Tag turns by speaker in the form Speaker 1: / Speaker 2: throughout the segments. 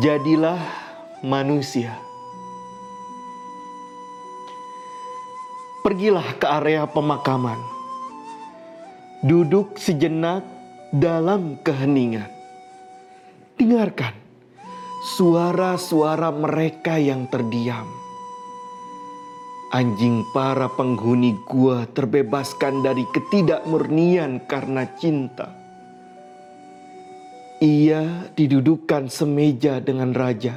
Speaker 1: Jadilah manusia. Pergilah ke area pemakaman. Duduk sejenak dalam keheningan. Dengarkan suara-suara mereka yang terdiam. Anjing para penghuni gua terbebaskan dari ketidakmurnian karena cinta ia didudukan semeja dengan raja.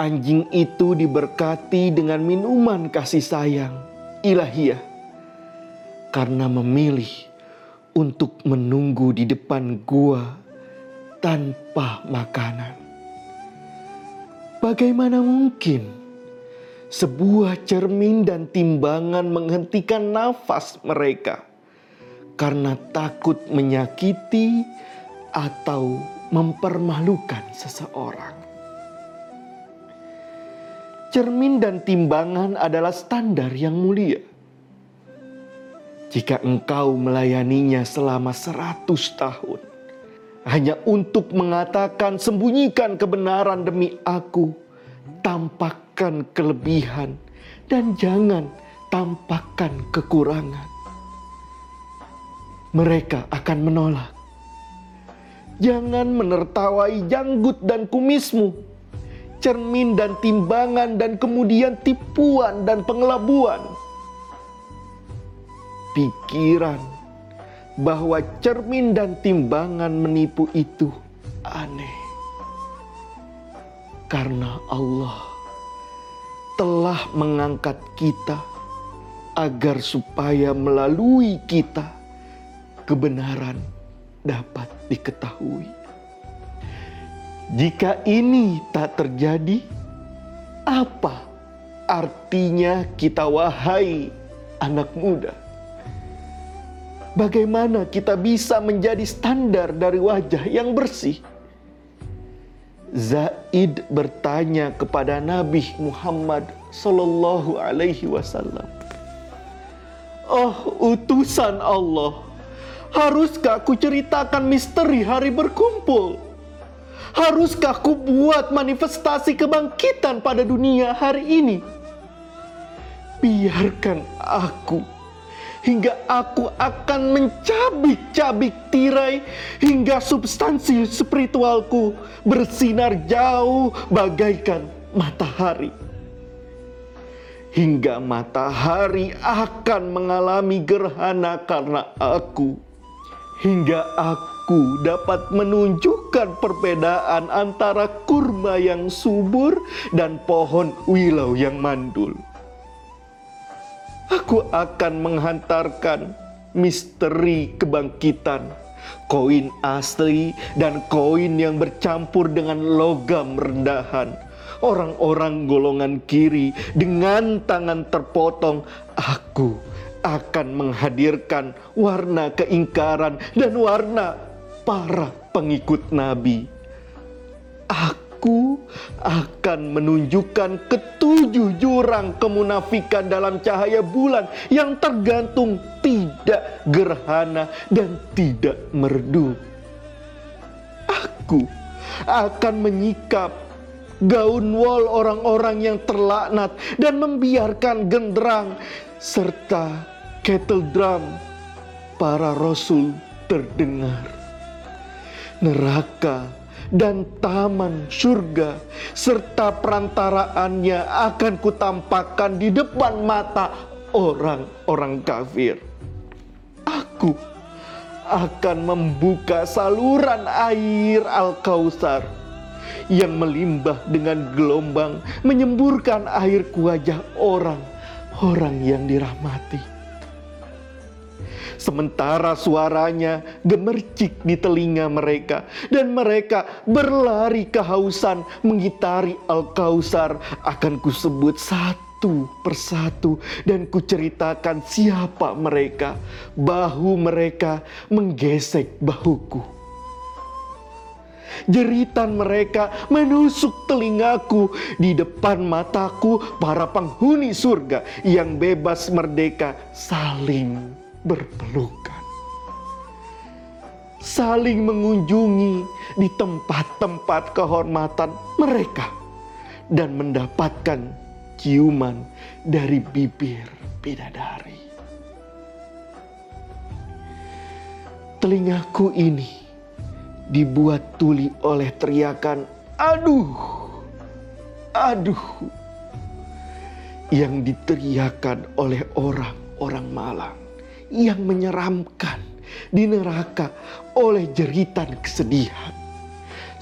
Speaker 1: Anjing itu diberkati dengan minuman kasih sayang ilahiyah karena memilih untuk menunggu di depan gua tanpa makanan. Bagaimana mungkin sebuah cermin dan timbangan menghentikan nafas mereka karena takut menyakiti atau mempermalukan seseorang. Cermin dan timbangan adalah standar yang mulia. Jika engkau melayaninya selama seratus tahun, hanya untuk mengatakan sembunyikan kebenaran demi aku, tampakkan kelebihan dan jangan tampakkan kekurangan. Mereka akan menolak Jangan menertawai janggut dan kumismu, cermin dan timbangan dan kemudian tipuan dan pengelabuan. Pikiran bahwa cermin dan timbangan menipu itu aneh. Karena Allah telah mengangkat kita agar supaya melalui kita kebenaran dapat diketahui. Jika ini tak terjadi, apa artinya kita, wahai anak muda? Bagaimana kita bisa menjadi standar dari wajah yang bersih? Zaid bertanya kepada Nabi Muhammad Sallallahu Alaihi Wasallam, "Oh, utusan Allah, Haruskah aku ceritakan misteri hari berkumpul? Haruskah aku buat manifestasi kebangkitan pada dunia hari ini? Biarkan aku hingga aku akan mencabik-cabik tirai hingga substansi spiritualku bersinar jauh bagaikan matahari. Hingga matahari akan mengalami gerhana karena aku hingga aku dapat menunjukkan perbedaan antara kurma yang subur dan pohon wilau yang mandul. Aku akan menghantarkan misteri kebangkitan, koin asli dan koin yang bercampur dengan logam rendahan. Orang-orang golongan kiri dengan tangan terpotong, aku akan menghadirkan warna keingkaran dan warna para pengikut Nabi. Aku akan menunjukkan ketujuh jurang kemunafikan dalam cahaya bulan yang tergantung tidak gerhana dan tidak merdu. Aku akan menyikap gaun wol orang-orang yang terlaknat dan membiarkan genderang serta kettle drum para rasul terdengar. Neraka dan taman surga serta perantaraannya akan kutampakkan di depan mata orang-orang kafir. Aku akan membuka saluran air Al-Kausar yang melimbah dengan gelombang menyemburkan air ke wajah orang-orang yang dirahmati sementara suaranya gemercik di telinga mereka, dan mereka berlari kehausan mengitari Al-Kausar. Akan kusebut satu persatu dan kuceritakan siapa mereka. Bahu mereka menggesek bahuku. Jeritan mereka menusuk telingaku di depan mataku para penghuni surga yang bebas merdeka saling berpelukan. Saling mengunjungi di tempat-tempat kehormatan mereka dan mendapatkan ciuman dari bibir bidadari. Telingaku ini dibuat tuli oleh teriakan aduh, aduh yang diteriakan oleh orang-orang malang yang menyeramkan di neraka oleh jeritan kesedihan.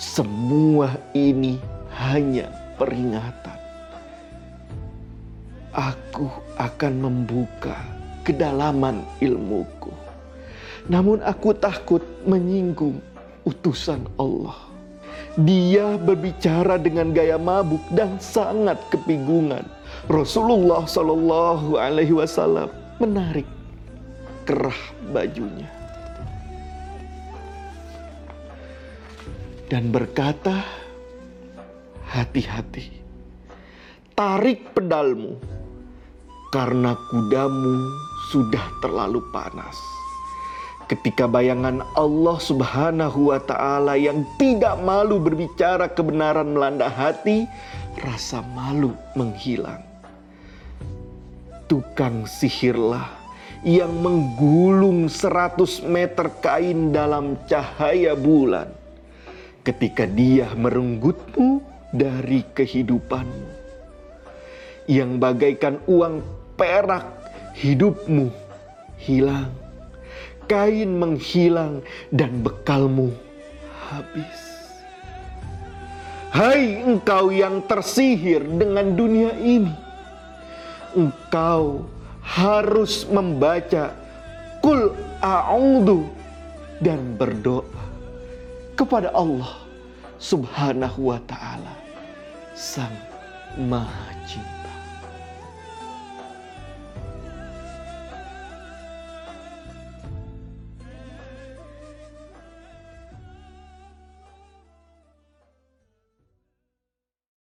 Speaker 1: Semua ini hanya peringatan. Aku akan membuka kedalaman ilmuku. Namun aku takut menyinggung utusan Allah. Dia berbicara dengan gaya mabuk dan sangat kebingungan. Rasulullah Shallallahu Alaihi Wasallam menarik kerah bajunya dan berkata, "Hati-hati, tarik pedalmu, karena kudamu sudah terlalu panas." Ketika bayangan Allah Subhanahu wa Ta'ala yang tidak malu berbicara kebenaran melanda hati, rasa malu menghilang. Tukang sihirlah yang menggulung seratus meter kain dalam cahaya bulan. Ketika dia merenggutmu dari kehidupanmu. Yang bagaikan uang perak hidupmu hilang. Kain menghilang dan bekalmu habis. Hai engkau yang tersihir dengan dunia ini. Engkau harus membaca kul a'udhu dan berdoa kepada Allah Subhanahu wa taala sang Maha Cinta.